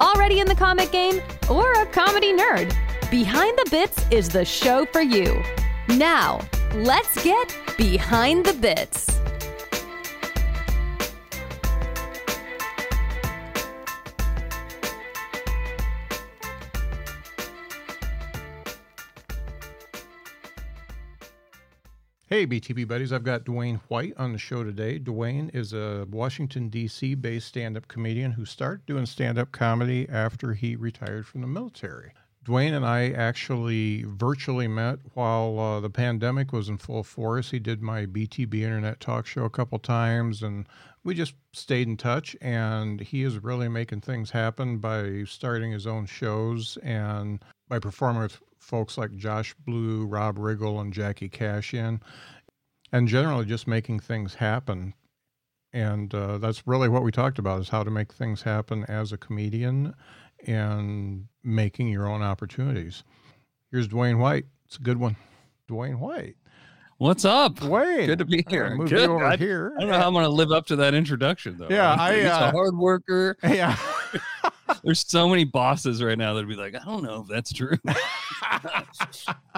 already in the comic game, or a comedy nerd, Behind the Bits is the show for you. Now, let's get Behind the Bits. Hey, BTB buddies, I've got Dewayne White on the show today. Dewayne is a Washington, D.C. based stand up comedian who started doing stand up comedy after he retired from the military. Dewayne and I actually virtually met while uh, the pandemic was in full force. He did my BTB internet talk show a couple times, and we just stayed in touch. And he is really making things happen by starting his own shows and by performing with folks like Josh Blue, Rob Riggle, and Jackie Kashian, and generally just making things happen. And uh, that's really what we talked about is how to make things happen as a comedian and making your own opportunities. Here's Dewayne White. It's a good one. Dewayne White. What's up? Dewayne. Good to be here. Move Good. you over I, here. I don't know how I'm going to live up to that introduction, though. Yeah, I, He's uh, a hard worker. Yeah. There's so many bosses right now that'd be like, I don't know if that's true.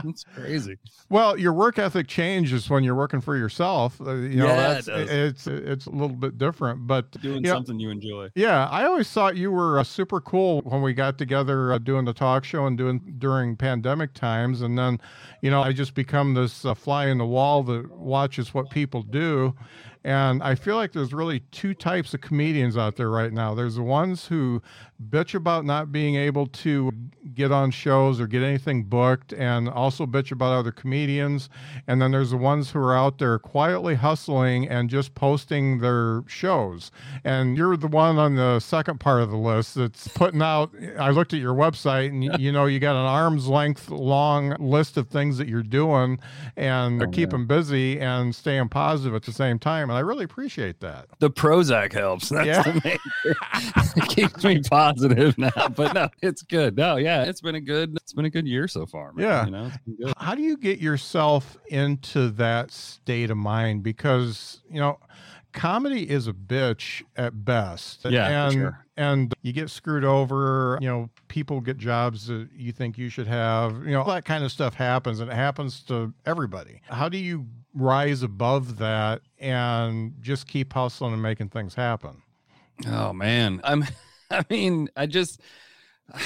It's crazy. Well, your work ethic changes when you're working for yourself. Uh, you know, Yeah, that's, it does. it's it's a little bit different, but Doing Yeah. something you enjoy. Yeah, I always thought you were uh, super cool when we got together uh, doing the talk show and doing during pandemic times, and then, you know, I just become this uh, fly in the wall that watches what people do, and I feel like there's really two types of comedians out there right now. There's the ones who bitch about not being able to get on shows or get anything booked, and also bitch about other comedians, and then there's the ones who are out there quietly hustling and just posting their shows. And you're the one on the second part of the list that's putting out. I looked at your website, and you know you got an arm's length long list of things that you're doing, and Oh, keeping busy and staying positive at the same time. And I really appreciate that. The Prozac helps. That's Yeah. the main it keeps me positive now. But no, it's good. No, yeah, it's been a good it's been a good year so far. Man. Yeah. You know, it's been good. How do you get yourself into that state of mind? Because, you know, comedy is a bitch at best. Yeah, for and, sure. And you get screwed over, you know, people get jobs that you think you should have, you know, all that kind of stuff happens and it happens to everybody. How do you rise above that and just keep hustling and making things happen? Oh man. I'm I mean, I just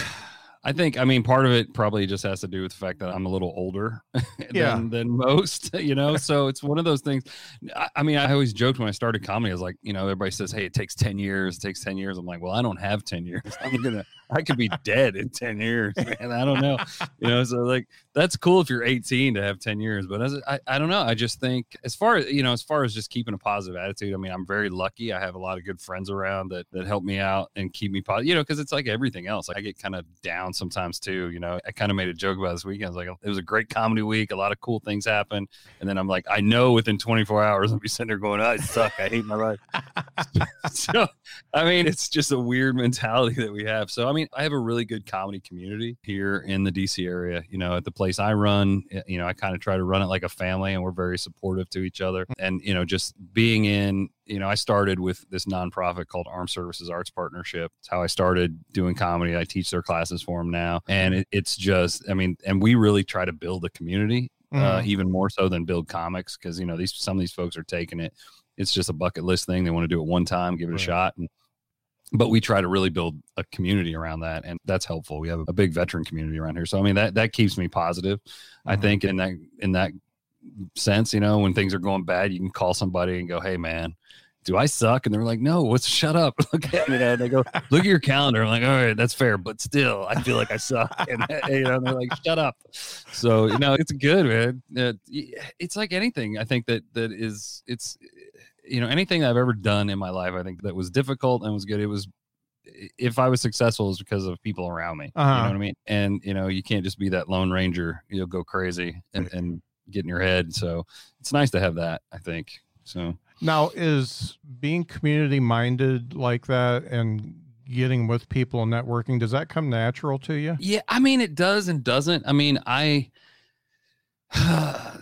I think I mean part of it probably just has to do with the fact that I'm a little older Yeah. than, than most, you know. So it's one of those things. I, I mean, I always joked when I started comedy, I was like, you know, everybody says, Hey, it takes 10 years, it takes 10 years. I'm like, Well, I don't have 10 years. I'm gonna I could be dead in 10 years, man. I don't know. You know, so like that's cool if you're 18 to have 10 years, but as I, I don't know. I just think as far as you know, as far as just keeping a positive attitude, I mean, I'm very lucky. I have a lot of good friends around that that help me out and keep me positive, you know, because it's like everything else. Like I get kind of down sometimes too, you know. I kind of made a joke about this weekend. I was like, oh, it was a great comedy week, a lot of cool things happened. And then I'm like, I know within 24 hours I'll be sitting there going, I suck, I hate my life. so I mean, it's just a weird mentality that we have. So, I mean, I mean, I have a really good comedy community here in the DC area. You know, at the place I run, you know, I kind of try to run it like a family and we're very supportive to each other. And, you know, just being in, you know, I started with this nonprofit called Armed Services Arts Partnership. It's how I started doing comedy. I teach their classes for them now. And it, it's just, I mean, and we really try to build a community uh, Mhm. even more so than build comics because, you know, these, some of these folks are taking it it's just a bucket list thing. They want to do it one time, give it a shot. And, but we try to really build a community around that. And that's helpful. We have a big veteran community around here. So, I mean, that, that keeps me positive. I Mhm. think in that, in that sense, you know, when things are going bad, you can call somebody and go, Hey man, do I suck? And they're like, no, what's shut up. Look at me. And they go, look at your calendar. I'm like, all right, that's fair. But still, I feel like I suck. And, you know, they're like, shut up. So, you know, it's good, man. It- it's like anything. I think that, that is, it's, you know, anything I've ever done in my life, I think that was difficult and was good. It was, if I was successful, it's because of people around me. Uh-huh. You know what I mean? And you know, you can't just be that lone ranger. You'll go crazy and, and get in your head. So it's nice to have that. I think so. Now, is being community minded like that and getting with people and networking, does that come natural to you? Yeah, I mean it does and doesn't. I mean, I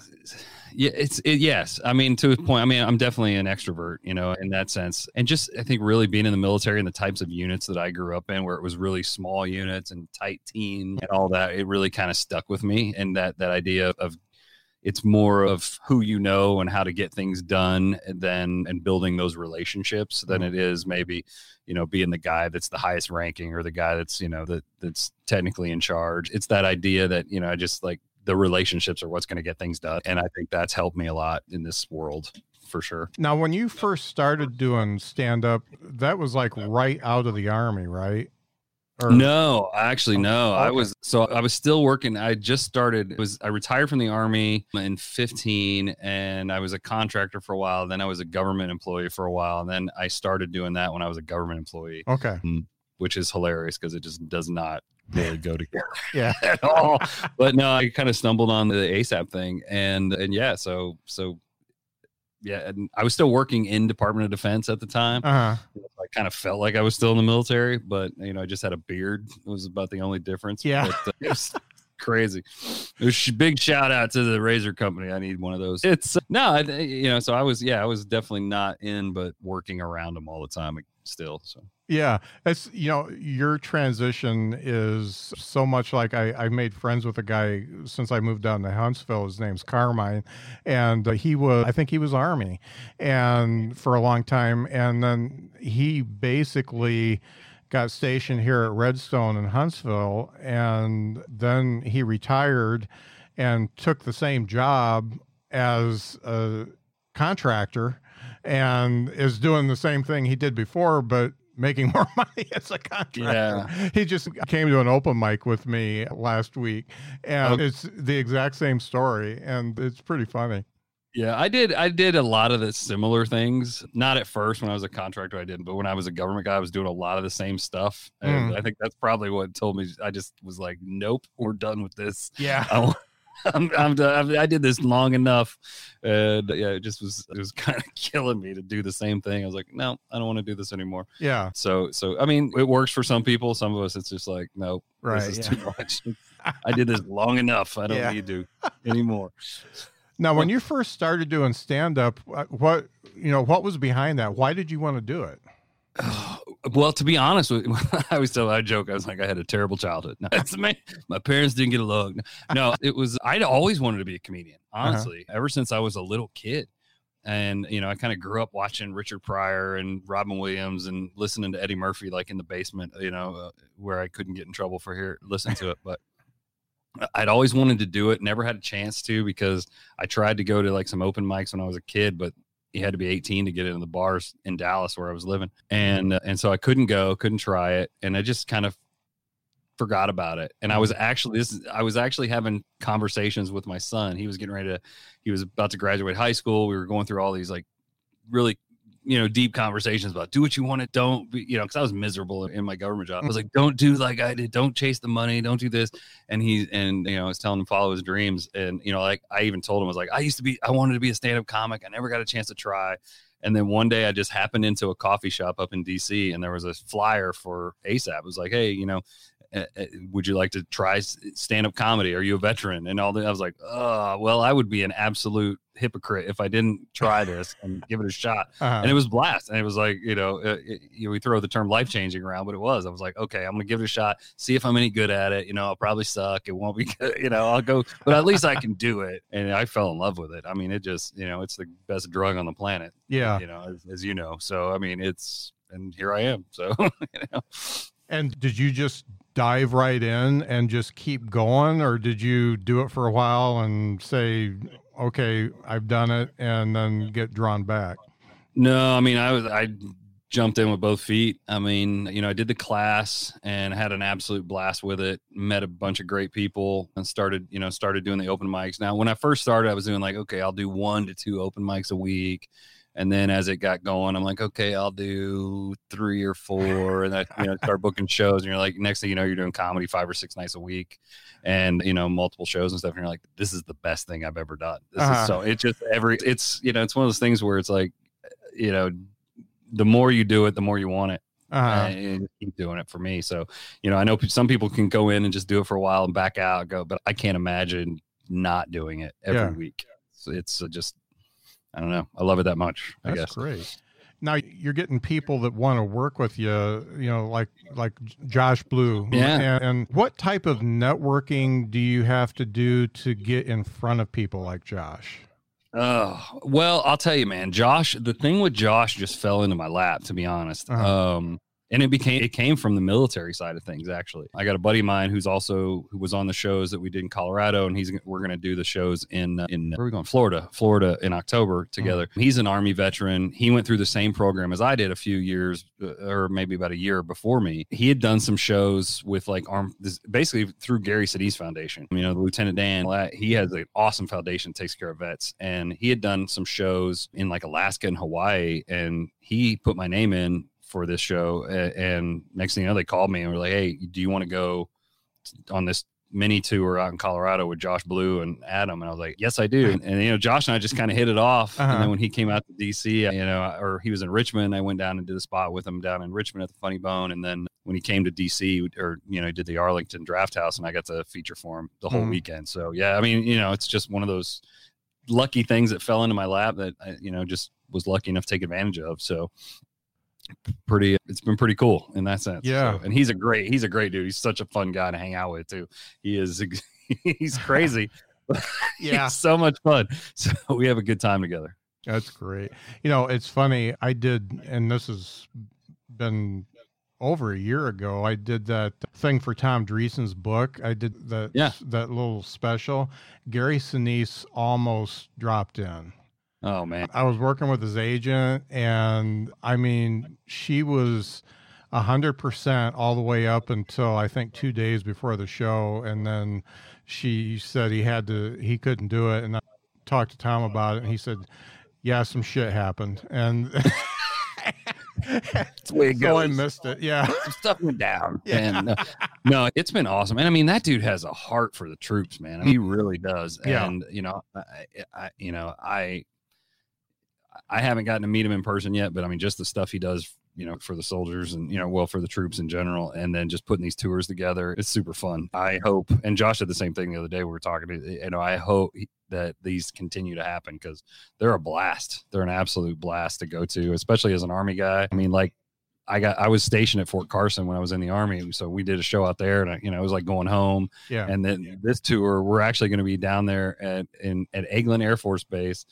yeah, it's it, yes. I mean, to a point. I mean, I'm definitely an extrovert, you know, in that sense. And just I think really being in the military and the types of units that I grew up in, where it was really small units and tight team and all that, it really kind of stuck with me. And that that idea of it's more of who you know and how to get things done than and building those relationships than mm-hmm. it is maybe you know being the guy that's the highest ranking or the guy that's you know that that's technically in charge it's that idea that you know i just like the relationships are what's going to get things done and i think that's helped me a lot in this world for sure Now, when you first started doing stand up, that was like right out of the army, right? Or- No, actually, no. Oh, I was so I was still working. I just started. Was I retired from the army in 15, and I was a contractor for a while. Then I was a government employee for a while, and then I started doing that when I was a government employee, Okay. Mm, which is hilarious because it just does not really go together Yeah. at all. But no, I kind of stumbled on the ASAP thing, and and yeah, so so yeah, and I was still working in Department of Defense at the time. Uh huh. I kind of felt like I was still in the military, but you know, I just had a beard. It was about the only difference. Yeah. But, uh, it was crazy. It was big shout out to the Razor Company. I need one of those. It's uh, no, I, you know, so I was, yeah, I was definitely not in, but working around them all the time still. So Yeah, it's you know your transition is so much like I I made friends with a guy since I moved down to Huntsville. His name's Carmine, and uh, he was I think he was Army, and for a long time, and then he basically got stationed here at Redstone in Huntsville, and then he retired and took the same job as a contractor and is doing the same thing he did before, but making more money as a contractor. Yeah. He just came to an open mic with me last week, and Okay. it's the exact same story, and it's pretty funny. yeah, I did, I did a lot of the similar things. Not at first when I was a contractor, I didn't, but when I was a government guy, I was doing a lot of the same stuff. And Mm. I think that's probably what told me. I just was like, nope, we're done with this. Yeah. I, I'm, I'm, done. I did this long enough, and yeah, it just was it was kind of killing me to do the same thing. I was like, no, I don't want to do this anymore. Yeah. So, so I mean, it works for some people. Some of us, it's just like, no, Right. this is yeah. too much. I did this long enough. I don't Yeah. need to anymore. Now, when you first started doing stand up, what you know, what was behind that? Why did you want to do it? well, to be honest with you, I always tell I joke. I was like, I had a terrible childhood. No, me. My parents didn't get along. No, it was. I'd always wanted to be a comedian. Honestly, ever since I was a little kid, and you know, I kind of grew up watching Richard Pryor and Robin Williams and listening to Eddie Murphy, like in the basement. You know, uh, where I couldn't get in trouble for here listening to it, but. I'd always wanted to do it, never had a chance to because I tried to go to like some open mics when I was a kid, but you had to be 18 to get into the bars in Dallas where I was living. And uh, and so I couldn't go, couldn't try it, and I just kind of forgot about it. And I was actually this I was actually having conversations with my son. He was getting ready to he was about to graduate high school. We were going through all these like really you know deep conversations about do what you want to don't be, you know because i was miserable in my government job. I was mm. like don't do like i did. Don't chase the money. Don't do this. And he and you know i was telling him follow his dreams. And you know like i even told him i was like i used to be i wanted to be a stand-up comic. I never got a chance to try. And then one day i just happened into a coffee shop up in dc and there was a flyer for asap it was like hey you know would you like to try stand-up comedy? Are you a veteran? And all that i was like oh well i would be an absolute hypocrite if i didn't try this and give it a shot. Uh-huh. and it was blast. And it was like you know uh, it, you know, we throw the term life changing around but it was. I was like okay i'm gonna give it a shot see if i'm any good at it. You know i'll probably suck. It won't be good you know i'll go. But at least i can do it. And i fell in love with it. I mean it just you know it's the best drug on the planet yeah. you know as, as you know. So i mean it's and here i am. So you know. And did you just dive right in and just keep going, or did you do it for a while and say, "Okay, I've done it," and then get drawn back? No, I mean, I was I jumped in with both feet. I mean, you know, I did the class and had an absolute blast with it. Met a bunch of great people and started, you know, started doing the open mics. Now, when I first started, I was doing like, okay, I'll do one to two open mics a week. And then as it got going, I'm like, okay, I'll do three or four, and I you know start booking shows. And you're like, next thing you know, you're doing comedy five or six nights a week, and you know multiple shows and stuff. And you're like, this is the best thing I've ever done. This Uh-huh. is so it's just every it's you know it's one of those things where it's like, you know, the more you do it, the more you want it Uh-huh. and keep doing it for me. So, you know, I know some people can go in and just do it for a while and back out, and go, but I can't imagine not doing it every Yeah. week. So it's uh, just, I don't know. I love it that much. I That's guess. great. Now you're getting people that want to work with you, you know, like like Josh Blue. Yeah. And, and what type of networking do you have to do to get in front of people like Josh? Oh, well, I'll tell you, man, Josh, the thing with Josh just fell into my lap, to be honest. Uh-huh. Um, and it became it came from the military side of things actually. I got a buddy of mine who's also who was on the shows that we did in colorado and he's we're going to do the shows in in where are we going? Florida florida in october together. He's an army veteran. He went through the same program as i did a few years uh, or maybe about a year before me. He had done some shows with like arm this, basically through gary Sinise's foundation. You know the lieutenant dan he has an awesome foundation takes care of vets. And he had done some shows in like alaska and hawaii and he put my name in for this show. And next thing you know, they called me and were like, Hey, do you want to go on this mini tour out in Colorado with Josh Blue and Adam? And I was like, Yes, I do. And, and, you know, Josh and I just kind of hit it off. Uh-huh. And then when he came out to DC, you know, or he was in Richmond, I went down and did a spot with him down in Richmond at the Funny Bone. And then when he came to DC or, you know, he did the Arlington Draft House and I got to feature for him the whole Mhm. weekend. So, yeah, I mean, you know, it's just one of those lucky things that fell into my lap that I, you know, just was lucky enough to take advantage of. So pretty, it's been pretty cool in that sense. Yeah. So, and he's a great, he's a great dude. He's such a fun guy to hang out with too. He is, he's crazy. Yeah. He's so much fun. So we have a good time together. That's great. You know, it's funny. I did, and this has been over a year ago. I did that thing for Tom Dreesen's book. I did that Yeah. that little special. Gary Sinise almost dropped in. Oh man. I was working with his agent, and I mean, she was a hundred percent all the way up until I think two days before the show, and then she said he had to, he couldn't do it, and I talked to Tom about it, and he said, "Yeah, some shit happened," and That's the way it so I missed it. Yeah, Some stuff went down. Yeah. And uh, no, it's been awesome. And I mean, that dude has a heart for the troops, man. I mean, he really does. Yeah. And you know, I, I, you know, I, I haven't gotten to meet him in person yet, but I mean, just the stuff he does, you know, for the soldiers and you know, well, for the troops in general, and then just putting these tours together, it's super fun. I hope, and Josh did the same thing the other day. We were talking, to, you know, I hope that these continue to happen because they're a blast. They're an absolute blast to go to, especially as an army guy. I mean, like I got I was stationed at Fort Carson when I was in the army, so we did a show out there, and I, you know it was like going home. yeah, And then this tour, we're actually going to be down there at in at Eglin Air Force Base.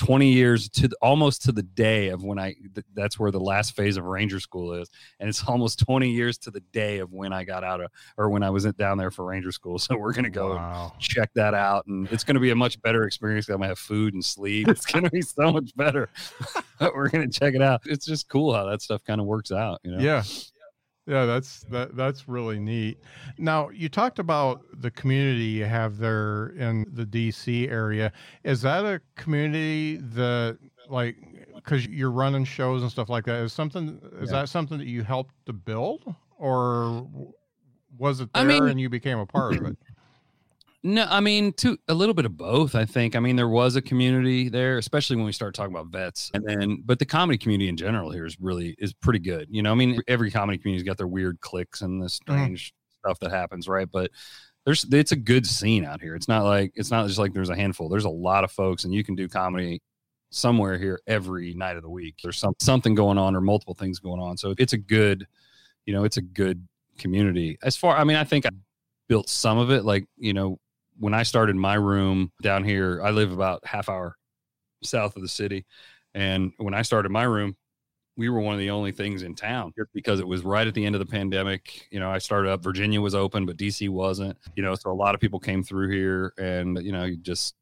20 years to the, almost to the day of when I th- that's where the last phase of Ranger School is. And it's almost 20 years to the day of when I got out of or when I was down there for Ranger School. So we're going to go Wow. check that out. And it's going to be a much better experience. I'm going to have food and sleep. It's going to be so much better. But we're going to check it out. It's just cool how that stuff kind of works out you know? Yeah. Yeah, that's that that's really neat. Now, you talked about the community you have there in the DC area. Is that a community that like cuz you're running shows and stuff like that is something is Yeah. that something that you helped to build or was it I there mean- and you became a part of it? No i mean to a little bit of both i think. I mean there was a community there especially when we start talking about vets. And then but the comedy community in general here is really is pretty good. You know i mean every comedy community's got their weird clicks and the mm-hmm. strange stuff that happens right? But there's it's a good scene out here. It's not like it's not just like there's a handful. There's a lot of folks and you can do comedy somewhere here every night of the week. There's some, something going on or multiple things going on. So it's a good you know it's a good community. As far i mean i think i built some of it like you know when i started my room down here i live about half hour south of the city. And when i started my room we were one of the only things in town because it was right at the end of the pandemic. You know i started up virginia was open but dc wasn't. You know so a lot of people came through here and you know just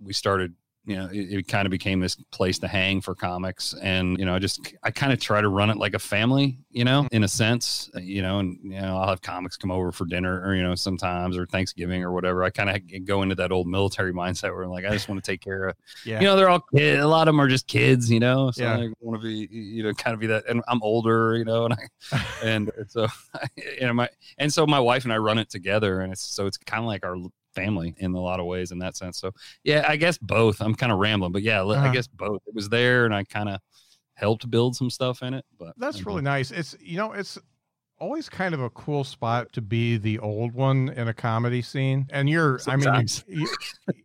we started you know, it, it kind of became this place to hang for comics. And, you know, I just, I kind of try to run it like a family, you know, mm-hmm. in a sense, you know, and, you know, I'll have comics come over for dinner or, you know, sometimes or Thanksgiving or whatever. I kind of go into that old military mindset where I'm like, I just want to take care of, yeah. you know, they're all kids. A lot of them are just kids, you know, so yeah. I want to be, you know, kind of be that. And I'm older, you know, and I, and so, you know, my, and so my wife and I run it together and it's, so it's kind of like our family in a lot of ways in that sense. So yeah, I guess both. I'm kind of rambling, but yeah, uh-huh. I guess both. It was there, and I kind of helped build some stuff in it. But that's really nice. It's you know, it's always kind of a cool spot to be the old one in a comedy scene. And you're, Sometimes. I mean,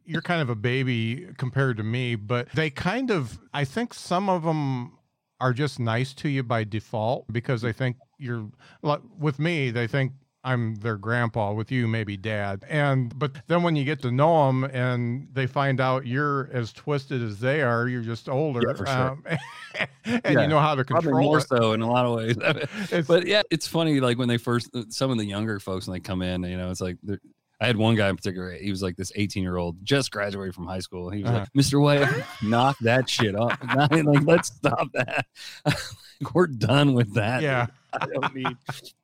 you're kind of a baby compared to me, but they kind of, I think some of them are just nice to you by default because they think you're, Like with me, they think I'm their grandpa with you, maybe dad. And but then when you get to know them and they find out you're as twisted as they are, you're just older. Yeah, sure. Um, and yeah, you know how to control Probably more it. so in a lot of ways. but yeah, it's funny. Like when they first, some of the younger folks when they come in, you know, it's like I had one guy in particular. He was like this 18 year old, just graduated from high school. He was uh-huh. like, "Mr. White, knock that shit off. like, let's stop that. We're done with that. Yeah, I don't need,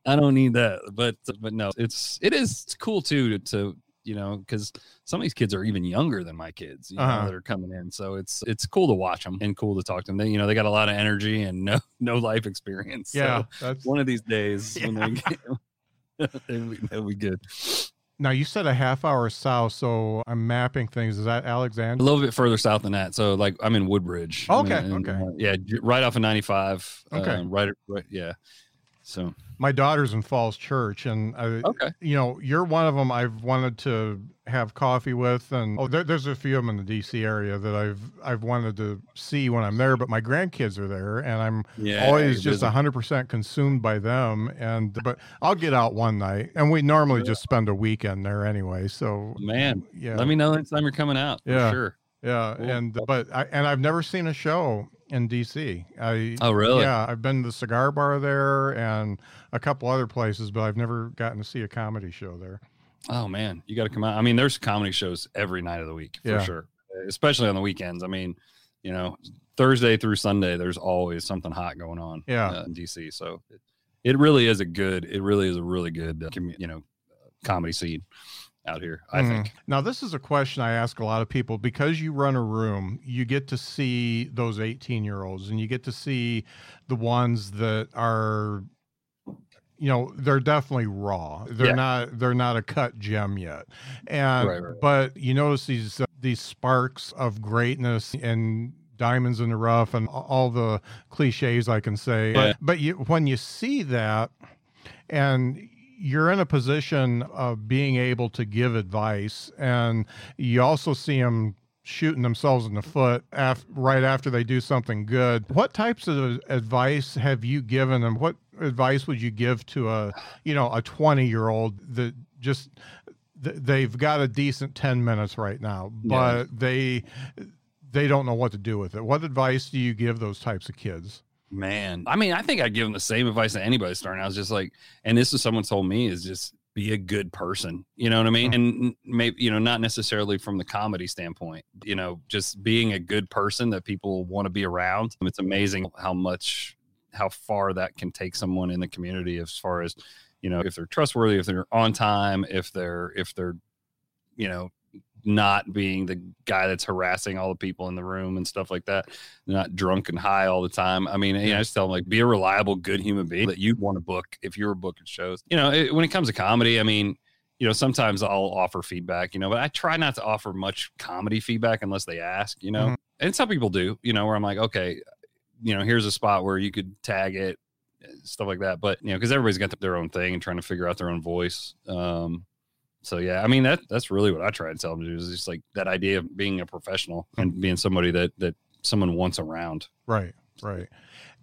I don't need that. But, but no, it's it is cool too to, to you know because some of these kids are even younger than my kids you uh-huh. know, that are coming in so it's it's cool to watch them and cool to talk to them they you know they got a lot of energy and no no life experience yeah so that's one of these days yeah. when they get they'll, be, they'll be good now you said a half hour south, so I'm mapping things. Is that Alexandria? A little bit further south than that. So like I'm in Woodbridge. Okay. In, okay. Uh, yeah, right off of 95. Okay. Uh, right, right. Yeah. So my daughter's in Falls Church, and I, okay, you know, you're one of them I've wanted to have coffee with, and oh, there, there's a few of them in the DC area that I've I've wanted to see when I'm there. But my grandkids are there, and I'm yeah, always just 100 percent consumed by them. And but I'll get out one night, and we normally yeah. just spend a weekend there anyway. So man, yeah, let me know next time you're coming out. Yeah, sure. Yeah, cool. and but I and I've never seen a show in DC. I oh really? Yeah, I've been to the cigar bar there and a couple other places, but I've never gotten to see a comedy show there. Oh man, you got to come out. I mean, there's comedy shows every night of the week for yeah. sure, especially on the weekends. I mean, you know, Thursday through Sunday, there's always something hot going on. Yeah, uh, in DC. So it, it really is a good. It really is a really good, uh, you know, comedy scene out here, I mm. think. Now, this is a question I ask a lot of people because you run a room, you get to see those 18 year olds and you get to see the ones that are you know they're definitely raw they're yeah. not they're not a cut gem yet and right, right. but you notice these uh, these sparks of greatness and diamonds in the rough and all the cliches i can say yeah. but, but you when you see that and you're in a position of being able to give advice, and you also see them shooting themselves in the foot af- right after they do something good. What types of advice have you given them? What advice would you give to a you know a 20 year old that just they've got a decent 10 minutes right now, but yeah. they they don't know what to do with it. What advice do you give those types of kids? Man, I mean, I think I'd give them the same advice that anybody starting out. Is just like, and this is someone told me is just be a good person. You know what I mean? Mm-hmm. And maybe you know, not necessarily from the comedy standpoint. You know, just being a good person that people want to be around. It's amazing how much, how far that can take someone in the community as far as, you know, if they're trustworthy, if they're on time, if they're if they're, you know, not being the guy that's harassing all the people in the room and stuff like that, not drunk and high all the time. I mean, you know, I just tell them like be a reliable, good human being that you want to book if you're booking shows. You know, it, when it comes to comedy, I mean, you know, sometimes I'll offer feedback, you know, but I try not to offer much comedy feedback unless they ask, you know, mm-hmm. and some people do, you know, where I'm like, okay, you know, here's a spot where you could tag it, stuff like that. But, you know, because everybody's got their own thing and trying to figure out their own voice. Um, so yeah, I mean that that's really what I try to tell them to do is just like that idea of being a professional and being somebody that that someone wants around. Right, right.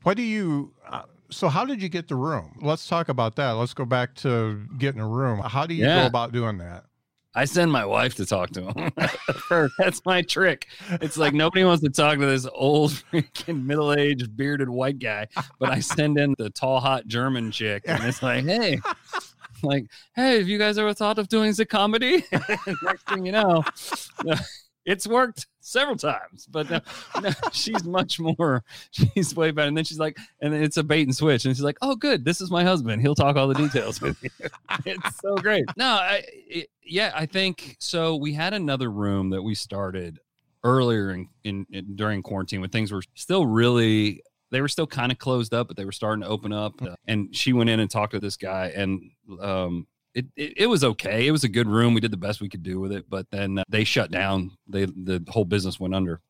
What do you? Uh, so how did you get the room? Let's talk about that. Let's go back to getting a room. How do you yeah. go about doing that? I send my wife to talk to him. That's my trick. It's like nobody wants to talk to this old freaking middle-aged bearded white guy, but I send in the tall hot German chick and it's like, "Hey, like, hey, have you guys ever thought of doing the comedy? Next thing you know, it's worked several times, but no, no, she's much more. She's way better. And then she's like, and it's a bait and switch, and she's like, "Oh, good, this is my husband. He'll talk all the details with you." it's so great. No, I, it, yeah, I think so. We had another room that we started earlier in, in, in during quarantine when things were still really they were still kind of closed up, but they were starting to open up. Uh, and she went in and talked to this guy, and um, it, it, it was okay. It was a good room. We did the best we could do with it, but then uh, they shut down. They the whole business went under.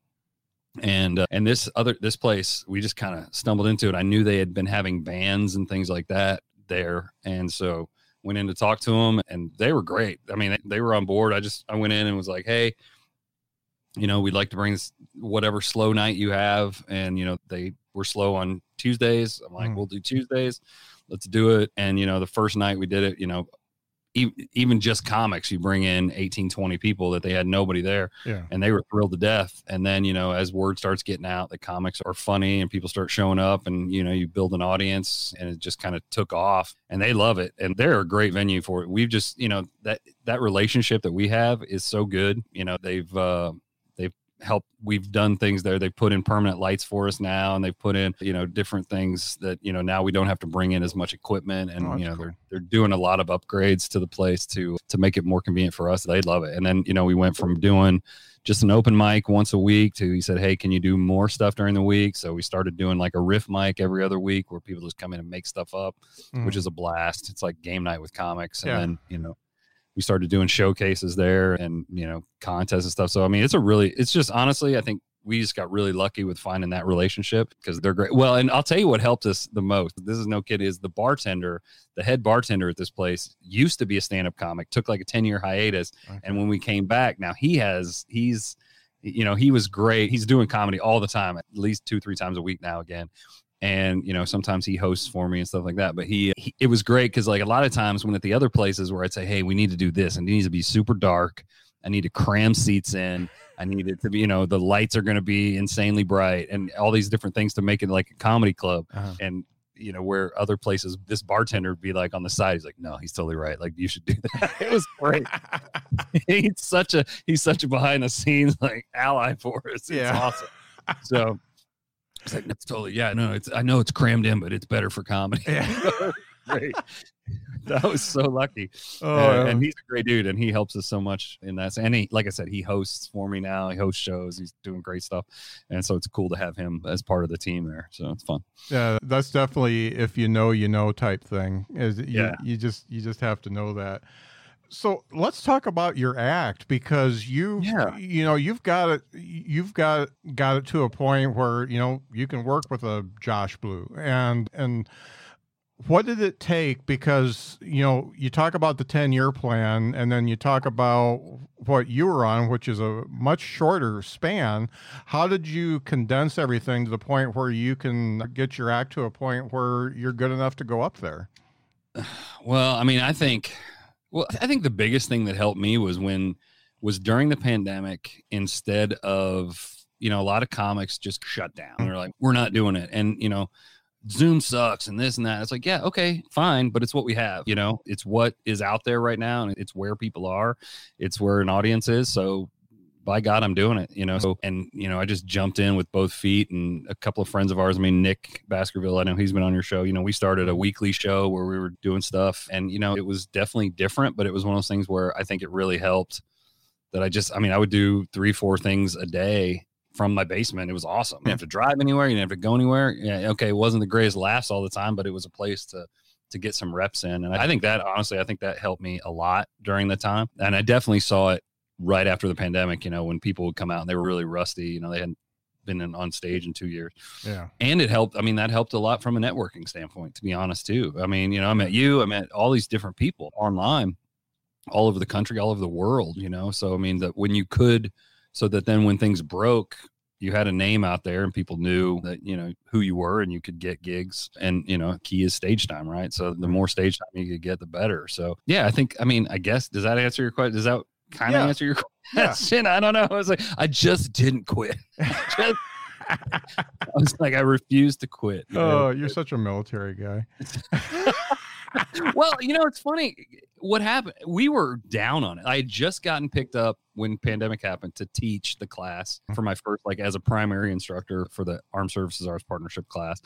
And uh, and this other this place, we just kind of stumbled into it. I knew they had been having bands and things like that there, and so went in to talk to them, and they were great. I mean, they, they were on board. I just I went in and was like, hey, you know, we'd like to bring this whatever slow night you have, and you know they were slow on Tuesdays. I'm like, mm. we'll do Tuesdays. Let's do it. And you know, the first night we did it, you know, even just comics, you bring in 18, 20 people that they had nobody there yeah. and they were thrilled to death. And then, you know, as word starts getting out that comics are funny and people start showing up and, you know, you build an audience and it just kind of took off and they love it. And they're a great venue for it. We've just, you know, that, that relationship that we have is so good. You know, they've, uh, help we've done things there they've put in permanent lights for us now and they've put in you know different things that you know now we don't have to bring in as much equipment and oh, you know cool. they're they're doing a lot of upgrades to the place to to make it more convenient for us they love it and then you know we went from doing just an open mic once a week to he said hey can you do more stuff during the week so we started doing like a riff mic every other week where people just come in and make stuff up mm. which is a blast it's like game night with comics and yeah. then you know we started doing showcases there and you know contests and stuff. So i mean it's a really it's just honestly i think we just got really lucky with finding that relationship because they're great. Well and i'll tell you what helped us the most this is no kid is the bartender the head bartender at this place used to be a stand-up comic took like a 10 year hiatus. Okay. and when we came back now he has he's you know he was great. He's doing comedy all the time at least two three times a week now again and you know sometimes he hosts for me and stuff like that but he, he it was great because like a lot of times when at the other places where i'd say hey we need to do this and it needs to be super dark i need to cram seats in i need it to be you know the lights are going to be insanely bright and all these different things to make it like a comedy club uh-huh. and you know where other places this bartender would be like on the side he's like no he's totally right like you should do that it was great he's such a he's such a behind the scenes like ally for us it's yeah. awesome so it's like that's totally yeah. No, it's I know it's crammed in, but it's better for comedy. Yeah. great. That was so lucky. Oh, uh, and he's a great dude, and he helps us so much in that. And he, like I said, he hosts for me now. He hosts shows. He's doing great stuff, and so it's cool to have him as part of the team there. So it's fun. Yeah, that's definitely if you know, you know type thing. Is you, yeah. you just you just have to know that. So let's talk about your act because you yeah. you know you've got it you've got got it to a point where you know you can work with a Josh Blue. And and what did it take? Because you know you talk about the 10 year plan and then you talk about what you were on which is a much shorter span. How did you condense everything to the point where you can get your act to a point where you're good enough to go up there? Well i mean i think well, I think the biggest thing that helped me was when was during the pandemic instead of you know a lot of comics just shut down. Mm. They're like, we're not doing it, and you know. Zoom sucks and this and that. It's like, yeah, okay, fine, but it's what we have, you know, it's what is out there right now and it's where people are, it's where an audience is. So by God, I'm doing it, you know. So, and you know, I just jumped in with both feet, and a couple of friends of ours. I mean, Nick Baskerville, I know he's been on your show. You know, we started a weekly show where we were doing stuff, and you know, it was definitely different, but it was one of those things where I think it really helped. That I just, I mean, I would do three, four things a day from my basement. It was awesome. You didn't have to drive anywhere. You didn't have to go anywhere. Yeah, okay, it wasn't the greatest laughs all the time, but it was a place to to get some reps in. And I think that honestly, I think that helped me a lot during the time. And I definitely saw it right after the pandemic, you know, when people would come out and they were really rusty, you know, they hadn't been in, on stage in two years. Yeah. And it helped. I mean, that helped a lot from a networking standpoint, to be honest, too. I mean, you know, I met you, I met all these different people online, all over the country, all over the world, you know. So, I mean, that when you could, so that then when things broke, you had a name out there and people knew that you know who you were and you could get gigs and you know key is stage time right so the more stage time you could get the better so yeah i think i mean i guess does that answer your question does that kind of yeah. answer your question. Yeah. I don't know. I was like, I just didn't quit. just, I was like, I refused to quit. Oh, you're such a military guy. well, you know, it's funny. What happened? We were down on it. I had just gotten picked up when pandemic happened to teach the class hmm. for my first, like as a primary instructor for the Armed Services Arts Partnership class.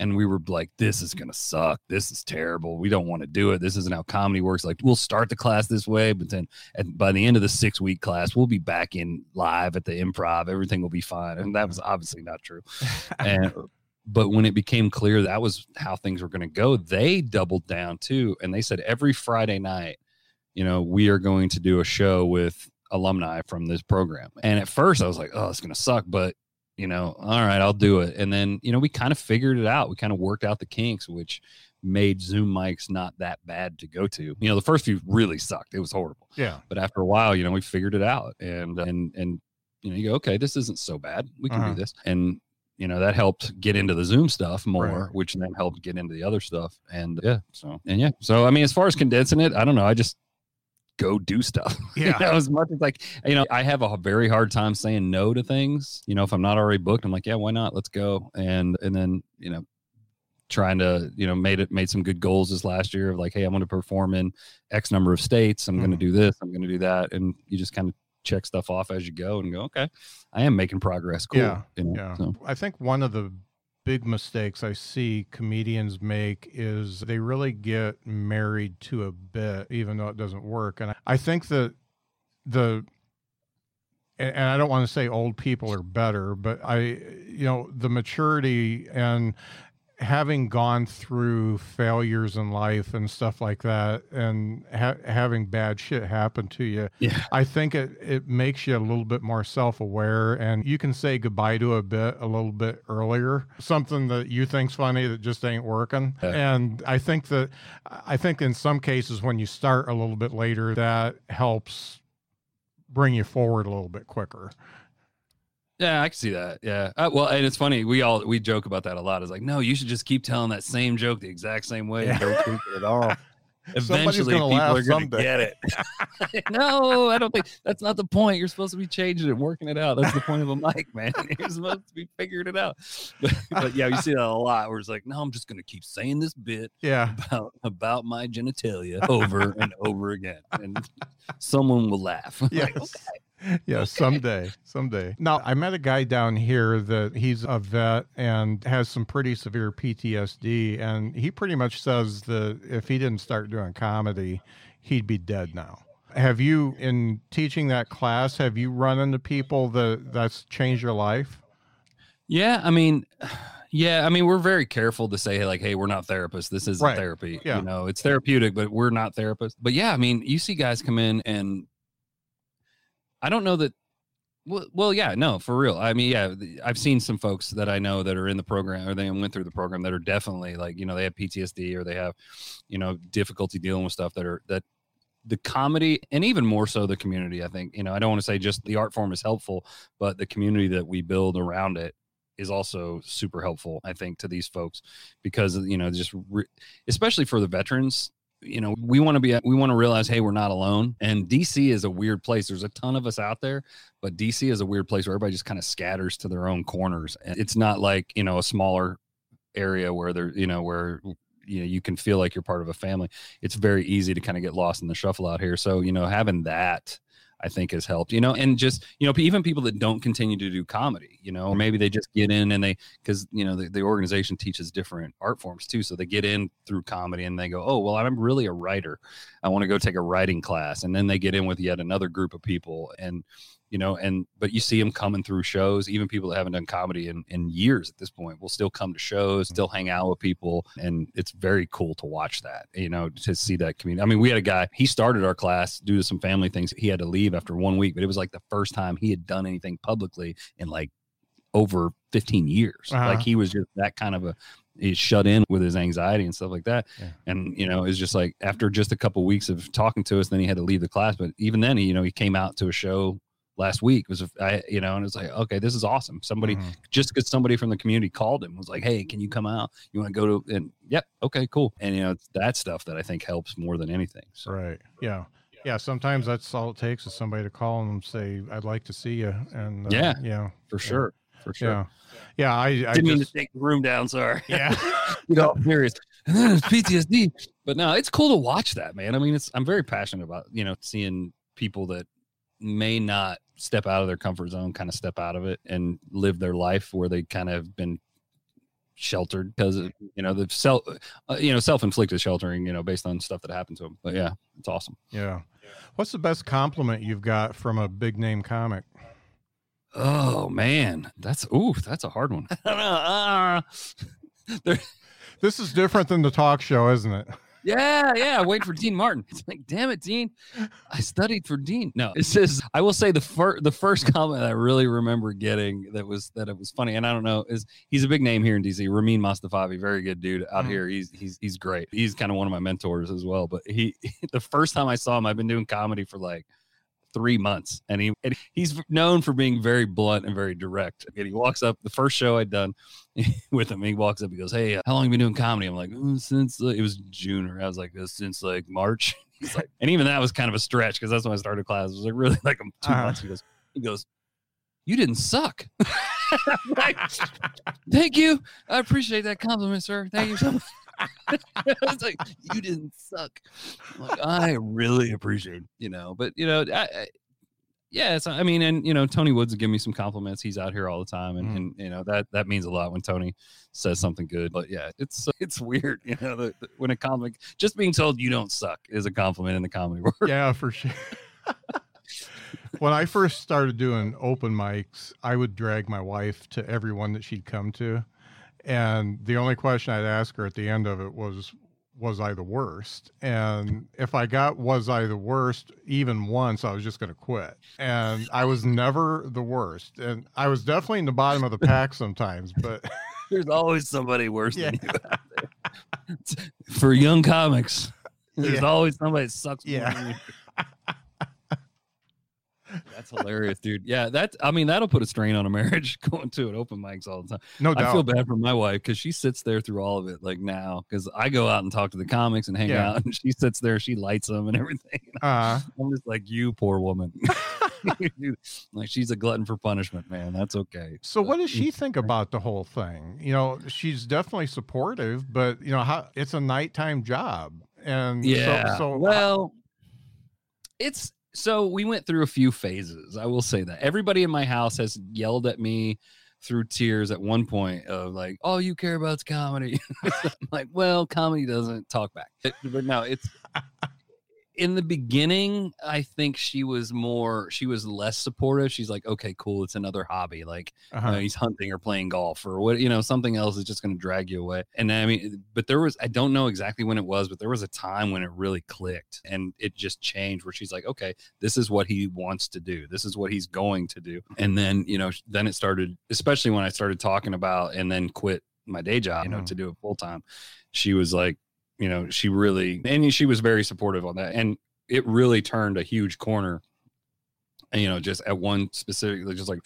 And we were like, this is going to suck. This is terrible. We don't want to do it. This isn't how comedy works. Like, we'll start the class this way, but then at, by the end of the six week class, we'll be back in live at the improv. Everything will be fine. And that was obviously not true. And but when it became clear that was how things were going to go, they doubled down too. And they said every Friday night, you know, we are going to do a show with alumni from this program. And at first I was like, oh, it's going to suck. But, you know, all right, I'll do it. And then, you know, we kind of figured it out. We kind of worked out the kinks, which made Zoom mics not that bad to go to. You know, the first few really sucked. It was horrible. Yeah. But after a while, you know, we figured it out. And, and, and, you know, you go, okay, this isn't so bad. We can Uh-huh. do this. And you know that helped get into the zoom stuff more Right. which then helped get into the other stuff. And yeah. so and yeah. So i mean as far as condensing it i don't know. I just go do stuff. Yeah. you know, as much as like you know i have a very hard time saying no to things. You know if i'm not already booked i'm like yeah why not? Let's go. And and then you know trying to you know made it made some good goals this last year of like hey i'm going to perform in x number of states. I'm going to mm-hmm. do this. I'm going to do that. And you just kind of check stuff off as you go and go okay i am making progress cool Yeah, you know, Yeah. so. I think one of the big mistakes I see comedians make is they really get married to a bit, even though it doesn't work. And I- think that the, and I don't want to say old people are better, but I, you know, the maturity and having gone through failures in life and stuff like that and ha- having bad shit happen to you yeah I think it, it makes you a little bit more self aware and you can say goodbye to a bit a little bit earlier. Something that you think's funny that just ain't working. Yeah. And I think that I think in some cases when you start a little bit later, that helps bring you forward a little bit quicker. Yeah, I can see that. Yeah. Uh, well, and it's funny. We all we joke about that a lot. It's like, no, you should just keep telling that same joke the exact same way. and Don't tweak it at all. Eventually, people are going to get it. no, I don't think that's not the point. You're supposed to be changing it, working it out. That's the point of a mic, man. You're supposed to be figuring it out. But, but yeah, you see that a lot. Where it's like, no, I'm just going to keep saying this bit Yeah. about about my genitalia over and over again, and someone will laugh. Like, okay. Yeah, someday, someday. Now, I met a guy down here that he's a vet and has some pretty severe PTSD, and he pretty much says that if he didn't start doing comedy, he'd be dead now. Have you, in teaching that class, have you run into people that that's changed your life? Yeah, I mean, yeah, I mean, we're very careful to say like, hey, we're not therapists. This isn't Right. therapy. Yeah. You know, it's therapeutic, but we're not therapists. But yeah, I mean, you see guys come in and I don't know that. Well, well, yeah, no, for real. I mean, yeah, I've seen some folks that I know that are in the program or they went through the program that are definitely like, you know, they have PTSD or they have, you know, difficulty dealing with stuff that are that the comedy and even more so the community. I think, you know, I don't want to say just the art form is helpful, but the community that we build around it is also super helpful i think to these folks because you know just re- especially for the veterans you know we want to be we want to realize hey we're not alone. And dc is a weird place. There's a ton of us out there but dc is a weird place where everybody just kind of scatters to their own corners. And it's not like you know a smaller area where there you know where you know you can feel like you're part of a family. It's very easy to kind of get lost in the shuffle out here. So you know having that I think has helped, you know, and just, you know, even people that don't continue to do comedy, you know, or mm-hmm. maybe they just get in and they, cause, you know, the, the organization teaches different art forms too. So they get in through comedy and they go, oh, well, I'm really a writer. I want to go take a writing class. And then they get in with yet another group of people. And, you know, and, but you see them coming through shows, even people that haven't done comedy in, in years at this point will still come to shows, still hang out with people. And it's very cool to watch that, you know, to see that community. I mean, we had a guy, he started our class due to some family things. He had to leave after one week, but it was like the first time he had done anything publicly in like over 15 years. Uh-huh. Like he was just that kind of a, he's shut in with his anxiety and stuff like that. Yeah. And, you know, it's just like after just a couple weeks of talking to us, then he had to leave the class. But even then, he, you know, he came out to a show last week It was, I, you know, and it's like, okay, this is awesome. Somebody, Mhm. just because somebody from the community called him was like, Hey, can you come out? You want to go to, and yep. Okay, cool. And, you know, it's that stuff that I think helps more than anything. So, Right. Yeah. Yeah. Sometimes that's all it takes is somebody to call and say, I'd like to see you. And uh, Yeah. Yeah. for sure. For sure. Yeah. Yeah. I, I Didn't mean just, to take the room down. Sorry. yeah. you know, serious. and then it's PTSD. But no, it's cool to watch that, man. I mean, it's I'm very passionate about you know seeing people that may not step out of their comfort zone, kind of step out of it and live their life where they kind of been sheltered because you know the self uh, you know self-inflicted sheltering you know based on stuff that happened to them but yeah it's awesome Yeah. What's the best compliment you've got from a big name comic? oh man that's ooh that's a hard one i don't know uh, there, This is different than the talk show, isn't it? Yeah yeah wait for dean martin. It's like damn it dean. I studied for dean. No it says i will say the first the first comment i really remember getting that was that it was funny and i don't know is he's a big name here in dc ramin Mastafavi, very good dude out Mhm. here. He's he's he's great. He's kind of one of my mentors as well but he the first time i saw him i've been doing comedy for like three months and he and he's known for being very blunt and very direct. And he walks up the first show i'd done with him he walks up he goes hey uh, how long have you been doing comedy? I'm like "Oh, since uh," it was june or i was like "Uh, since like march. He's like and even that was kind of a stretch because that's when i started class it was like really like two Uh-huh. months he goes he goes you didn't suck. Like, thank you. I appreciate that compliment sir. Thank you so much it's like you didn't suck I'm like i really appreciate you know but you know I, I yeah it's i mean and you know tony woods give me some compliments he's out here all the time and, Mhm. and you know that that means a lot when tony says something good but yeah it's it's weird you know the, the- when a comic just being told you don't suck is a compliment in the comedy world yeah, for sure. when I first started doing open mics, I would drag my wife to everyone that she'd come to. And the only question I'd ask her at the end of it was, was I the worst? And if I got was I the worst even once, I was just going to quit. And I was never the worst. And I was definitely in the bottom of the pack sometimes, but there's always somebody worse Yeah. than you for young comics there's Yeah. always somebody that sucks more Yeah. That's hilarious, dude. Yeah, that's. I mean, that'll put a strain on a marriage going to an open mics all the time. no I feel bad for my wife because she sits there through all of it. Like now, because I go out and talk to the comics and hang Yeah. out, and she sits there, she lights them and everything. Uh, I'm just like, you poor woman. like she's a glutton for punishment, man. That's okay. So But- what does she think about the whole thing? You know, she's definitely supportive, but you know, how it's a nighttime job. And so- Yeah. so, well, it's so we went through a few phases. I will say that everybody in my house has yelled at me through tears at one point of like, "All you care about is comedy." I'm like, well, comedy doesn't talk back. It- but no, it's in the beginning. I think she was more, she was less supportive. She's like, "Okay, cool, it's another hobby." Like uh-huh. uh, he's hunting or playing golf or what you know something else is just going to drag you away and i mean but there was i don't know exactly when it was but there was a time when it really clicked and it just changed where she's like okay this is what he wants to do this is what he's going to do and then you know then it started especially when i started talking about and then quit my day job you know Mhm. to do it full time she was like you know she really and she was very supportive on that. And it really turned a huge corner and, you know just at one specifically just like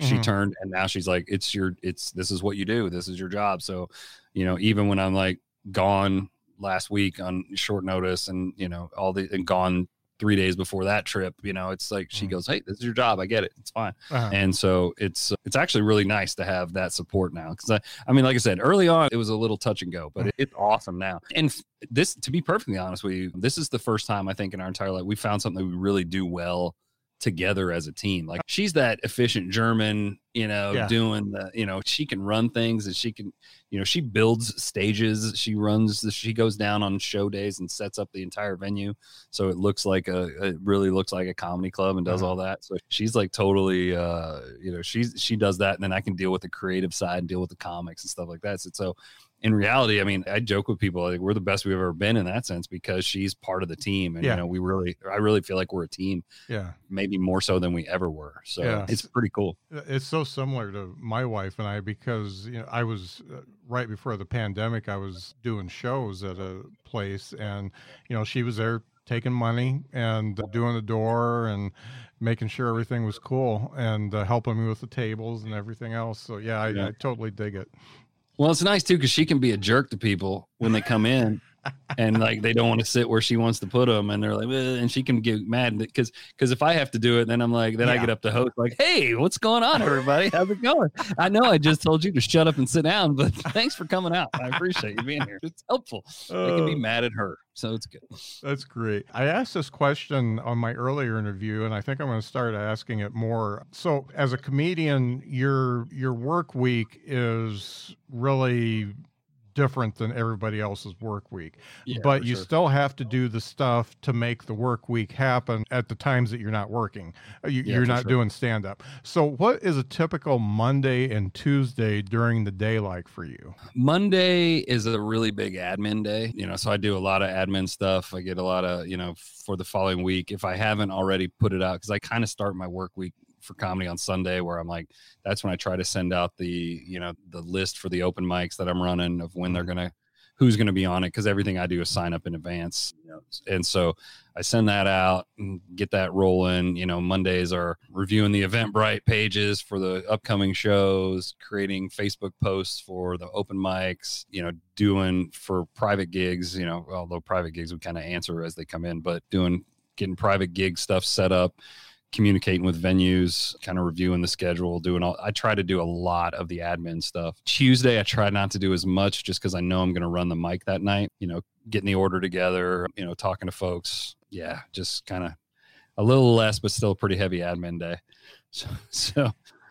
she Mhm. turned and now she's like it's your it's this is what you do. This is your job. So you know even when i'm like gone last week on short notice and you know all the and gone three days before that trip you know it's like she Mhm. goes hey this is your job. I get it. It's fine. Uh-huh. and so it's it's actually really nice to have that support now because I, I mean like i said early on it was a little touch and go but it, it's awesome now. And this to be perfectly honest with you this is the first time i think in our entire life we found something we really do well together as a team. Like she's that efficient german you know Yeah. doing the you know she can run things and she can you know she builds stages. She runs the, she goes down on show days and sets up the entire venue. So it looks like a it really looks like a comedy club and does Uh-huh. all that. So she's like totally uh you know she's she does that and then i can deal with the creative side and deal with the comics and stuff like that. So, so in reality i mean i joke with people like we're the best we've ever been in that sense because she's part of the team and Yeah. you know we really i really feel like we're a team yeah. maybe more so than we ever were so Yeah. it's pretty cool It's so similar to my wife and I because you know I was uh, right before the pandemic. I was doing shows at a place, and you know she was there taking money and uh, doing the door and making sure everything was cool and uh, helping me with the tables and everything else. So yeah, I, Yeah. I totally dig it. Well it's nice too because she can be a jerk to people when they come in and like they don't want to sit where she wants to put them, and they're like, "Eh," and she can get mad because because if I have to do it, then I'm like, then I get up to host like, hey, what's going on, everybody? How's it going? I know I just told you to shut up and sit down, but thanks for coming out. I appreciate you being here. It's helpful. I can be Oh. mad at her, so it's good. That's great. I asked this question on my earlier interview, and I think I'm going to start asking it more. So, as a comedian, your your work week is really different than everybody else's work week, Yeah, but you sure. still have to do the stuff to make the work week happen at the times that you're not working. Uh, You, Yeah, for not sure. doing stand up. So, what is a typical Monday and Tuesday during the day like for you? Monday is a really big admin day, you know, so I do a lot of admin stuff. I get a lot of, you know, for the following week. If I haven't already put it out, because I kind of start my work week for comedy on Sunday, where I'm like, that's when I try to send out the, you know, the list for the open mics that I'm running of when they're mm-hmm. gonna, who's gonna be on it, because everything I do is sign up in advance, you and so I send that out and get that rolling. You know, Mondays are reviewing the Eventbrite pages for the upcoming shows, creating Facebook posts for the open mics, you know, doing for private gigs, you know, although private gigs we kind of answer as they come in, but doing getting private gig stuff set up, communicating with venues, kind of reviewing the schedule, doing all I try to do a lot of the admin stuff. Tuesday I try not to do as much just because I know I'm gonna run the mic that night, you know, getting the order together, you know, talking to folks. Yeah, just kind of a little less, but still pretty heavy admin day. So so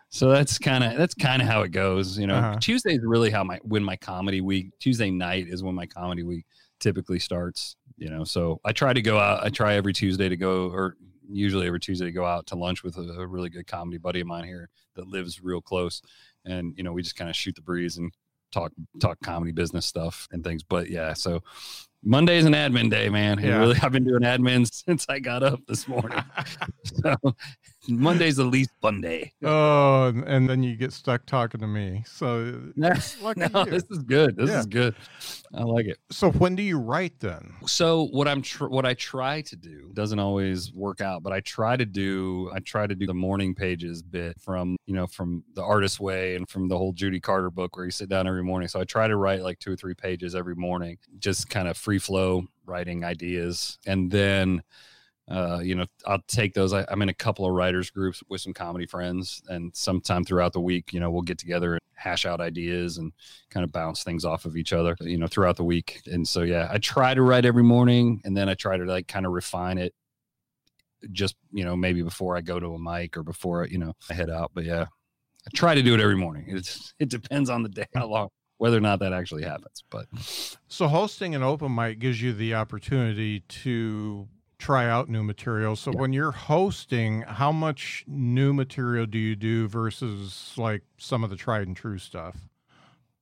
so that's kind of that's kind of how it goes. You know, Uh-huh. Tuesday is really how my when my comedy week. Tuesday night is when my comedy week typically starts. You know, so I try to go out. I try every Tuesday to go, or usually every Tuesday go out to lunch with a, a really good comedy buddy of mine here that lives real close, and you know we just kind of shoot the breeze and talk talk comedy business stuff and things. But yeah, so Monday is an admin day, man. Yeah. Really, I've been doing admin since I got up this morning. so Monday's the least fun day. Oh, and- then you get stuck talking to me. So, No, no, this is good. This Yeah. is good. I like it. so when do you write then? So what I'm tr- what I try to do doesn't always work out, but I try to do I try to do the morning pages bit from you know from the Artist Way and from the whole Judy Carter book where you sit down every morning. So I try to write like two or three pages every morning, just kind of free flow writing ideas, and then. Uh, you know, I'll take those. I, I'm in a couple of writers groups with some comedy friends, and sometime throughout the week, you know, we'll get together and hash out ideas and kind of bounce things off of each other, you know, throughout the week. And so, yeah, I try to write every morning and then I try to like kind of refine it just, you know, maybe before I go to a mic or before, you know, I head out. But yeah, I try to do it every morning. It's, it depends on the day, how long, whether or not that actually happens. But So hosting an open mic gives you the opportunity to try out new material. So Yeah. when you're hosting, how much new material do you do versus like some of the tried and true stuff?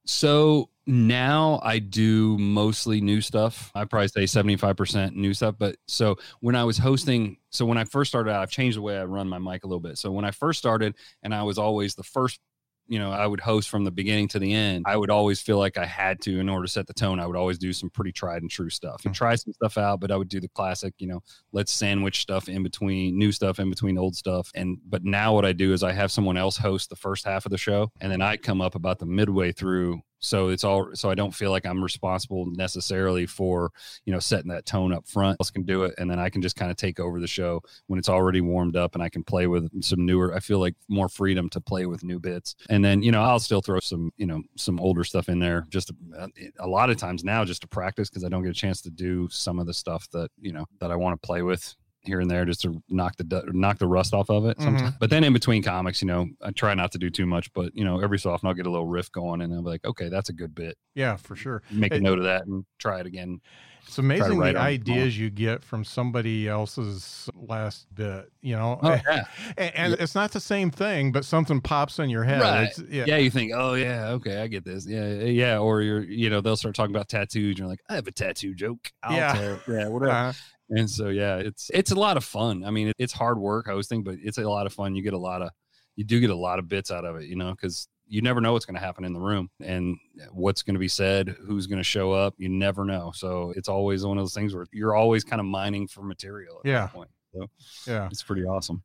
So now I do mostly new stuff. I probably say 75% new stuff. But so when I was hosting, so when I first started out, I've changed the way I run my mic a little bit. So when I first started, and I was always the first, you know, I would host from the beginning to the end. I would always feel like I had to, in order to set the tone, I would always do some pretty tried and true stuff and try some stuff out. But I would do the classic, you know, let's sandwich stuff in between new stuff in between old stuff. And but now what I do is I have someone else host the first half of the show, and then I come up about the midway through. So it's all so I don't feel like I'm responsible necessarily for you know setting that tone up front. Else can do it, and then I can just kind of take over the show when it's already warmed up, and I can play with some newer. I feel like more freedom to play with new bits, and then you know I'll still throw some you know some older stuff in there. Just to, uh, a lot of times now just to practice because I don't get a chance to do some of the stuff that you know that I want to play with here and there just to knock the knock the rust off of it. Sometimes. But then in between comics, you know, I try not to do too much, but you know, every so often I'll get a little riff going and I'll be like, okay, that's a good bit. Yeah, for sure. Make a It- note of that and try it again. It's amazing the ideas you get from somebody else's last bit, you know? Oh yeah. and and it's not the same thing, but something pops in your head. Right. Yeah. yeah. you think, oh yeah, okay, I get this. Yeah, yeah. Or you're, you know, they'll start talking about tattoos. And you're like, I have a tattoo joke. I'll Yeah. tell- yeah, whatever. Uh, and so yeah it's it's a lot of fun i mean it, it's hard work hosting but it's a lot of fun you get a lot of you do get a lot of bits out of it you know because you never know what's going to happen in the room and what's going to be said who's going to show up you never know so it's always one of those things where you're always kind of mining for material at Yeah. that point so yeah. it's pretty awesome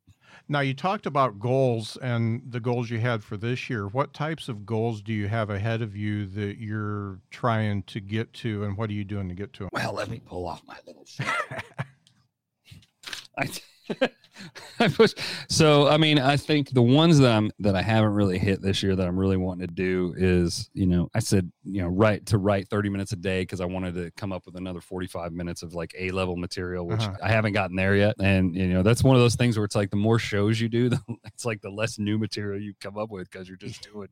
Now, you talked about goals and the goals you had for this year. What types of goals do you have ahead of you that you're trying to get to, and what are you doing to get to them? Well, let me pull off my little shirt. I, I push. So, I mean, I think the ones that I'm that I haven't really hit this year that I'm really wanting to do is, you know, I said, you know, write to write 30 minutes a day because I wanted to come up with another 45 minutes of like A level material, which Uh-huh. I haven't gotten there yet. And you know, that's one of those things where it's like the more shows you do, the, it's like the less new material you come up with because you're just doing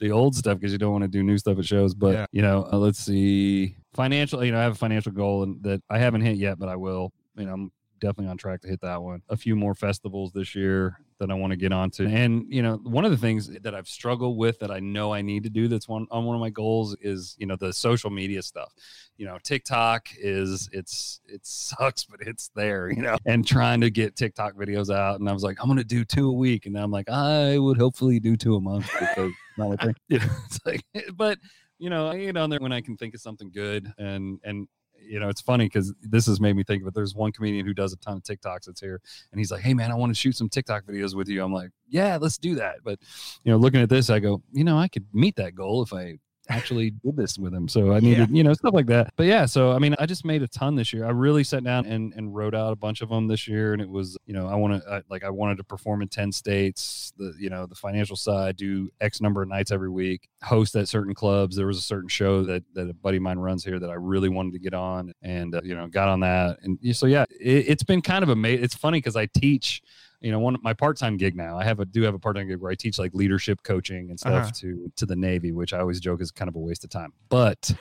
the old stuff because you don't want to do new stuff at shows. But Yeah. you know, uh, let's see, financial. You know, I have a financial goal and that I haven't hit yet, but I will. You know, I'm definitely on track to hit that one. A few more festivals this year that I want to get onto. And you know, one of the things that I've struggled with that I know I need to do that's one on one of my goals is, you know, the social media stuff. You know, TikTok is it's it sucks, but it's there, you know. And trying to get TikTok videos out. And I was like, I'm gonna do two a week. And I'm like, I would hopefully do two a month because not thing. You it's like but you know, I get on there when I can think of something good and and you know, it's funny because this has made me think it. There's one comedian who does a ton of TikToks that's here, and he's like, "Hey, man, I want to shoot some TikTok videos with you." I'm like, "Yeah, let's do that." But you know, looking at this, I go, you know, I could meet that goal if I actually did this with him. So I needed, you know, stuff like that. But yeah, so I mean, I just made a ton this year. I really sat down and and wrote out a bunch of them this year, and it was, you know, I want to like I wanted to perform in ten states. The you know the financial side, do X number of nights every week, host at certain clubs. There was a certain show that that a buddy of mine runs here that I really wanted to get on, and uh, you know, got on that. And so yeah, it, it's been kind of amazing. It's funny because I teach you know one of my part-time gig now i have a do have a part-time gig where i teach like leadership coaching and stuff Uh-huh. to to the navy which i always joke is kind of a waste of time but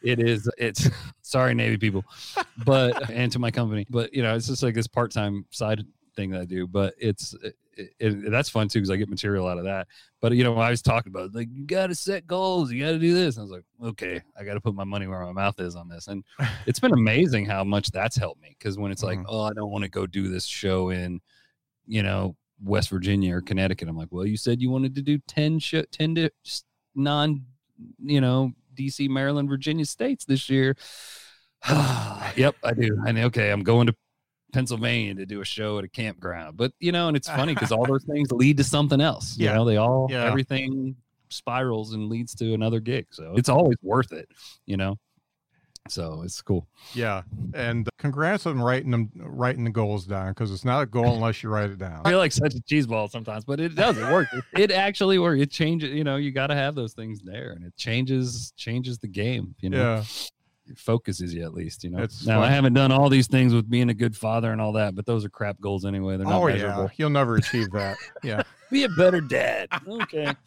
it is it's sorry navy people but and to my company but you know it's just like this part-time side thing that i do but it's it, it, that's fun too because i get material out of that but you know i was talking about like you got to set goals you got to do this and i was like okay i got to put my money where my mouth is on this and it's been amazing how much that's helped me because when it's like Mhm. oh i don't want to go do this show in you know, West Virginia or Connecticut. I'm like, well, you said you wanted to do 10 sh- 10 di- non, you know, DC, Maryland, Virginia states this year. yep, I do. I know. Okay, I'm going to Pennsylvania to do a show at a campground. But, you know, and it's funny because all those things lead to something else. You Yeah. know, they all, Yeah. everything spirals and leads to another gig. So it's always worth it, you know? So it's cool. Yeah, and congrats on writing them, writing the goals down because it's not a goal unless you write it down. I feel like such a cheese ball sometimes, but it does. It works. It actually works. It changes. You know, you got to have those things there, and it changes changes the game. You know, Yeah, it focuses you at least. You know. It's now I haven't done all these things with being a good father and all that, but those are crap goals anyway. They're not oh measurable. yeah, you'll never achieve that. Yeah, Be a better dad. Okay.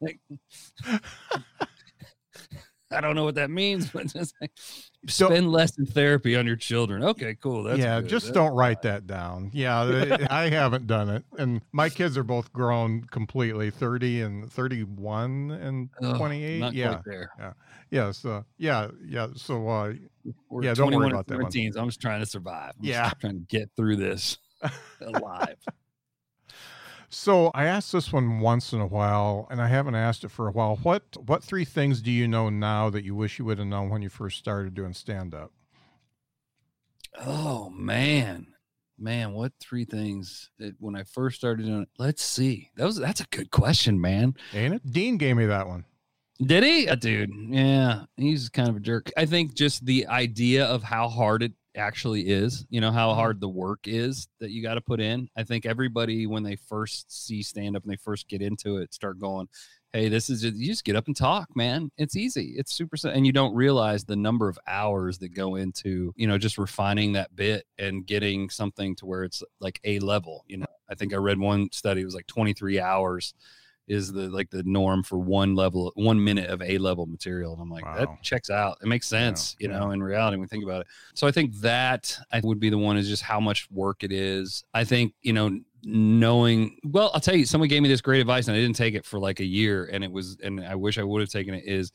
I don't know what that means, but it's like So- spend less in therapy on your children. Okay, cool. That's yeah. good. Just That's don't write that down. Yeah, I haven't done it, and my kids are both grown completely, thirty and thirty-one and twenty-eight. Not Yeah, there. yeah. So yeah, yeah. So uh, We're Yeah, don't worry 21 about that one. 13, so I'm just trying to survive. I'm just Yeah. trying to get through this alive. So I ask this one once in a while, and I haven't asked it for a while. What what three things do you know now that you wish you would have known when you first started doing stand up? oh man, man, what three things that when I first started doing it? Let's see. That was that's a good question, man. Ain't it? Dean gave me that one. Did he? Uh, dude, yeah, he's kind of a jerk. I think just the idea of how hard it actually is, you know, how mm-hmm. hard the work is that you got to put in. I think everybody, when they first see stand up and they first get into it, start going, Hey, this is just, you just get up and talk, man. It's easy. It's super, and you don't realize the number of hours that go into, you know, just refining that bit and getting something to where it's like a level. You know, I think I read one study, it was like 23 hours is the like the norm for one level one minute of a level material and i'm like Wow. that checks out it makes sense you yeah. know in reality when we think about it so i think that i would be the one is just how much work it is i think you know knowing well i'll tell you someone gave me this great advice and i didn't take it for like a year and it was and i wish i would have taken it is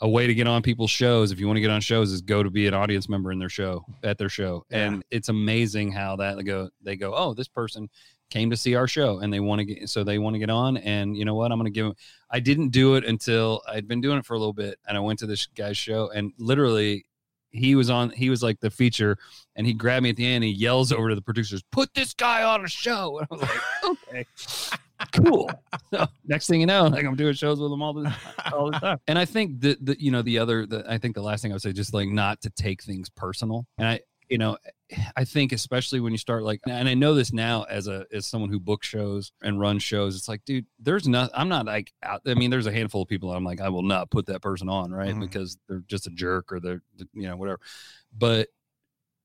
a way to get on people's shows if you want to get on shows is go to be an audience member in their show at their show Yeah. and it's amazing how that they go they go oh this person came to see our show and they want to get so they want to get on and you know what i'm going to give them i didn't do it until i'd been doing it for a little bit and i went to this guy's show and literally he was on he was like the feature and he grabbed me at the end and he yells over to the producers put this guy on a show. And i was like okay. Cool. So next thing you know like i'm doing shows with him all the all the time. And i think that the you know the other the, i think the last thing i would say just like not to take things personal and i you know i think especially when you start like and i know this now as a as someone who books shows and runs shows it's like dude there's not i'm not like out i mean there's a handful of people i'm like i will not put that person on right Mhm. because they're just a jerk or they're you know whatever but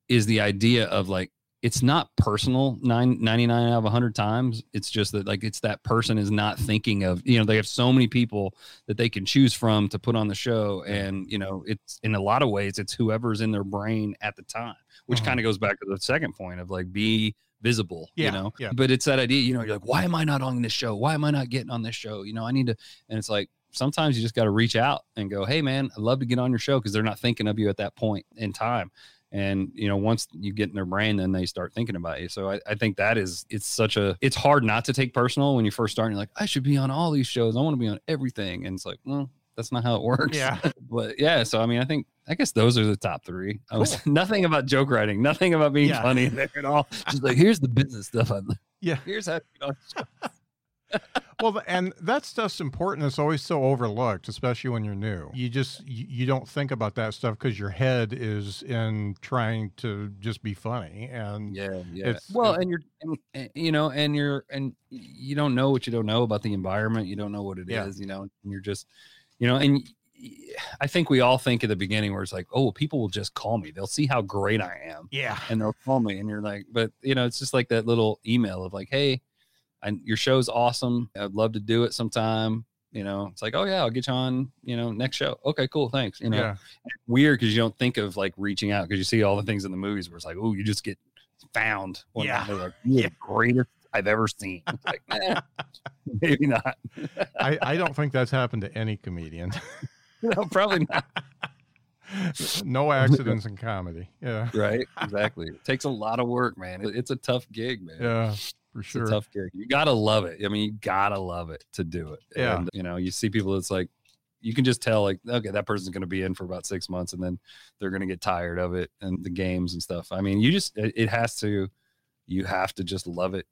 is the idea of like it's not personal nine, 99 out of 100 times. It's just that like it's that person is not thinking of you know they have so many people that they can choose from to put on the show. And you know it's in a lot of ways it's whoever's in their brain at the time which Mhm. kind of goes back to the second point of like be visible Yeah, you know? yeah. but it's that idea you know you're like why am i not on this show? Why am i not getting on this show? You know i need to and it's like sometimes you just got to reach out and go hey man i'd love to get on your show because they're not thinking of you at that point in time and you know once you get in their brain then they start thinking about you. So I, I think that is it's such a it's hard not to take personal when you first start and you're like i should be on all these shows. I want to be on everything. And it's like well that's not how it works. Yeah. but yeah so i mean i think i guess those are the top three. I was nothing about joke writing nothing about being Yeah. funny there at all. Just like here's the business stuff i Yeah. here's how Well, and that stuff's important. It's always so overlooked, especially when you're new. You just you, you don't think about that stuff because your head is in trying to just be funny. And yeah yeah It's- well it- and you're and, and, you know and you're and you don't know what you don't know about the environment you don't know what it is. Yeah. you know and you're just you know and I think we all think at the beginning where it's like oh people will just call me they'll see how great i am yeah, and they'll call me and you're like but you know it's just like that little email of like hey I, your show's awesome i'd love to do it sometime you know it's like oh yeah i'll get you on you know next show okay cool thanks you know yeah, weird because you don't think of like reaching out because you see all the things in the movies where it's like, oh, you just get found. Yeah. Like, you're the greatest I've ever seen. Like, eh, maybe not. I, I don't think that's happened to any comedian. no, probably not. no accidents in comedy. Yeah, Right? Exactly. It takes a lot of work, man. It- it's a tough gig, man. yeah, for It's sure. a tough gig. You gotta love it. I mean, you gotta love it to do it. Yeah. And you know, you see people. It's like you can just tell, like, okay, that person's going to be in for about six months, and then they're going to get tired of it and the games and stuff. I mean, you just it, it has to. You have to just love it,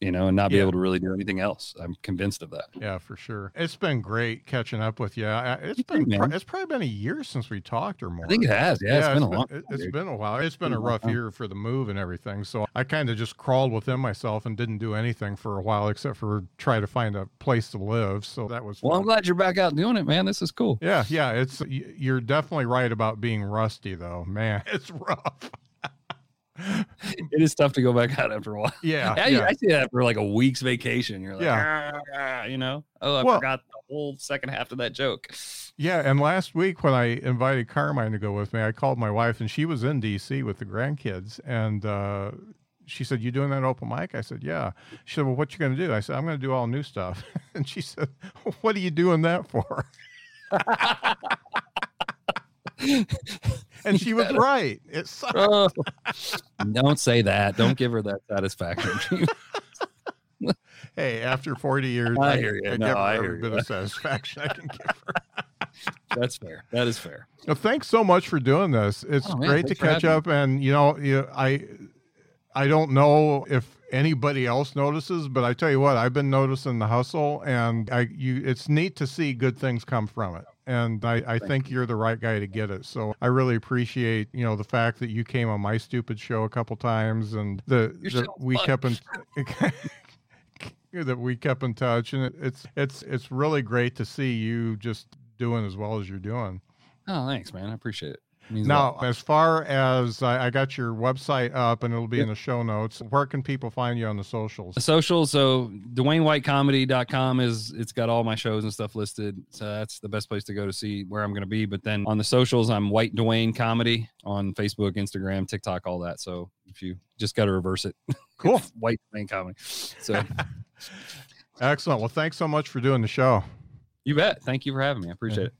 you know, and not be Yeah. able to really do anything else. I'm convinced of that. Yeah, for sure. It's been great catching up with you. It's You been pro- man. it's probably been a year since we talked or more. I think it has. Yeah, it's been a long. it- It's dude. been a while. It's been a Been a long rough year for the move and everything. So I kind of just crawled within myself and didn't do anything for a while except for try to find a place to live. So that was Well, I'm glad you're back out doing it, man. This is cool. Yeah, yeah. It's you're definitely right about being rusty though. Man, it's rough. It is tough to go back out after a while. Yeah, I, yeah. I see that for like a week's vacation. You're like, Yeah. "Ah, ah," you know, oh, I Well- forgot the whole second half of that joke. Yeah, and last week when I invited Carmine to go with me, I called my wife and she was in DC with the grandkids and uh she said, "You doing that open mic?" I said, "Yeah." She said, "Well, what you going to do?" I said, "I'm going to do all new stuff." and she said, "What are you doing that for?" And she was right. It sucked. Oh, don't say that. Don't give her that satisfaction. Hey, after 40 years, I hear you. I No, give her I every bit you. of satisfaction I can give her. That's fair. That is fair. Well, thanks so much for doing this. It's Oh, man, great to catch up, and you know, you, I, I don't know if anybody else notices, but I tell you what, I've been noticing the hustle, and I, you, it's neat to see good things come from it. And I, I think you're the right guy to get it. So I really appreciate, you know, the fact that you came on my stupid show a couple times, and the that we fun. kept in. that we kept in touch and it, it's it's it's really great to see you just doing as well as you're doing Oh, thanks, man. I appreciate it. Now, as far as I, I got your website up and it'll be in the show notes, where can people find you on the socials? The social, so DewayneWhiteComedy.com is it's got all my shows and stuff listed. So that's the best place to go to see where I'm going to be. But then on the socials, I'm White Dewayne Comedy on Facebook, Instagram, TikTok, all that. So if you just got to reverse it, Cool. White Dewayne Comedy. So Excellent. Well, thanks so much for doing the show. you bet. Thank you for having me. I appreciate it.